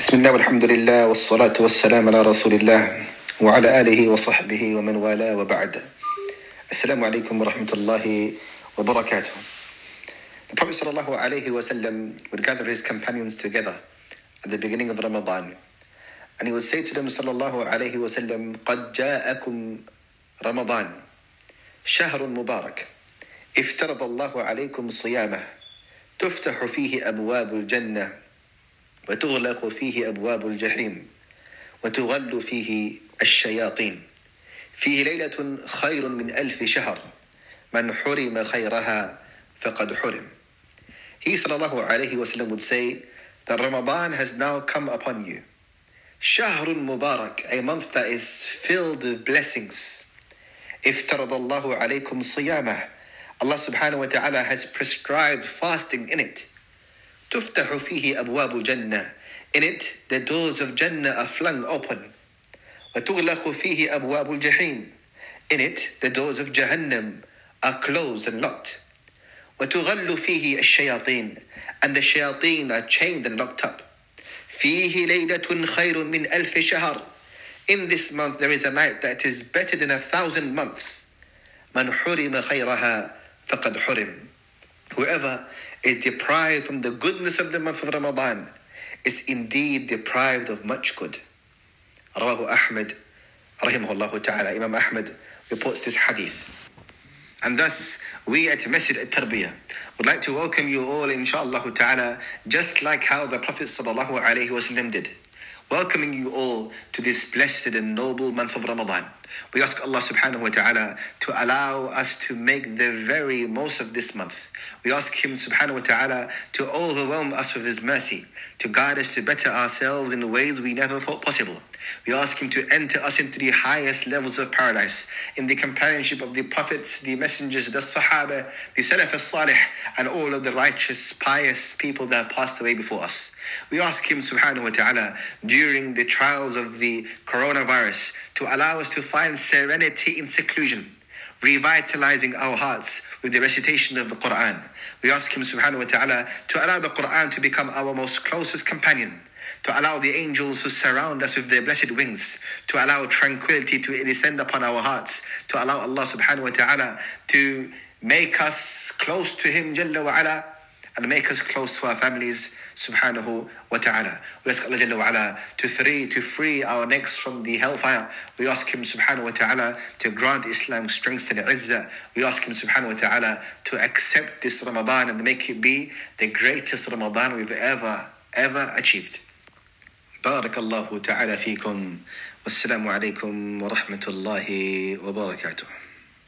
بسم الله والحمد لله والصلاة والسلام على رسول الله وعلى آله وصحبه ومن والاه وبعد. السلام عليكم ورحمة الله وبركاته. The Prophet sallallahu alayhi wasallam would gather his companions together at the beginning of Ramadan. And he would say to them sallallahu alayhi wasallam قد جاءكم رمضان شهر مبارك. افترض الله عليكم صيامه. تفتح فيه أبواب الجنة. وتغلق فيه أبواب الجحيم وتغل فيه الشياطين فيه ليلة خير من ألف شهر من حرم خيرها فقد حرم He sallallahu alayhi wasallam would say that Ramadan has now come upon you. Shahrun Mubarak, a month that is filled with blessings. افترض الله عليكم صيامه Allah subhanahu wa ta'ala has prescribed fasting in it. تفتح فيه أبواب الجنة In it, the doors of Jannah are flung open. وتغلق فيه أبواب الجحيم In it, the doors of Jahannam are closed and locked. وتغل فيه الشياطين And the shayateen are chained and locked up. فيه ليلة خير من ألف شهر In this month there is a night that is better than a thousand months. من حرم خيرها فقد حرم. Whoever is deprived from the goodness of the month of Ramadan is indeed deprived of much good. Rawahu Ahmed, rahimahullah ta'ala, Imam Ahmed reports this hadith. And thus, we at Masjid al-Tarbiyah would like to welcome you all, inshallah ta'ala, just like how the Prophet sallallahu alayhi wasallam did, welcoming you all to this blessed and noble month of Ramadan. We ask Allah subhanahu wa ta'ala to allow us to make the very most of this month. We ask Him subhanahu wa ta'ala to overwhelm us with His mercy, to guide us to better ourselves in ways we never thought possible. We ask Him to enter us into the highest levels of paradise, in the companionship of the prophets, the messengers, the Sahaba, the Salaf al-Salih, and all of the righteous, pious people that passed away before us. We ask Him subhanahu wa ta'ala during the trials of the coronavirus to allow us to find serenity in seclusion, revitalizing our hearts with the recitation of the Quran. We ask Him subhanahu wa ta'ala to allow the Quran to become our most closest companion, to allow the angels who surround us with their blessed wings, to allow tranquility to descend upon our hearts, to allow Allah subhanahu wa ta'ala to make us close to Him Jalla wa ala, and make us close to our families, subhanahu wa ta'ala. We ask Allah Jalla wa ala to free, to free our necks from the hellfire. We ask Him, subhanahu wa ta'ala, to grant Islam strength and izzah. We ask Him, subhanahu wa ta'ala, to accept this Ramadan and make it be the greatest Ramadan we've ever, ever achieved. بارك الله تعالى فيكم والسلام عليكم ورحمة الله وبركاته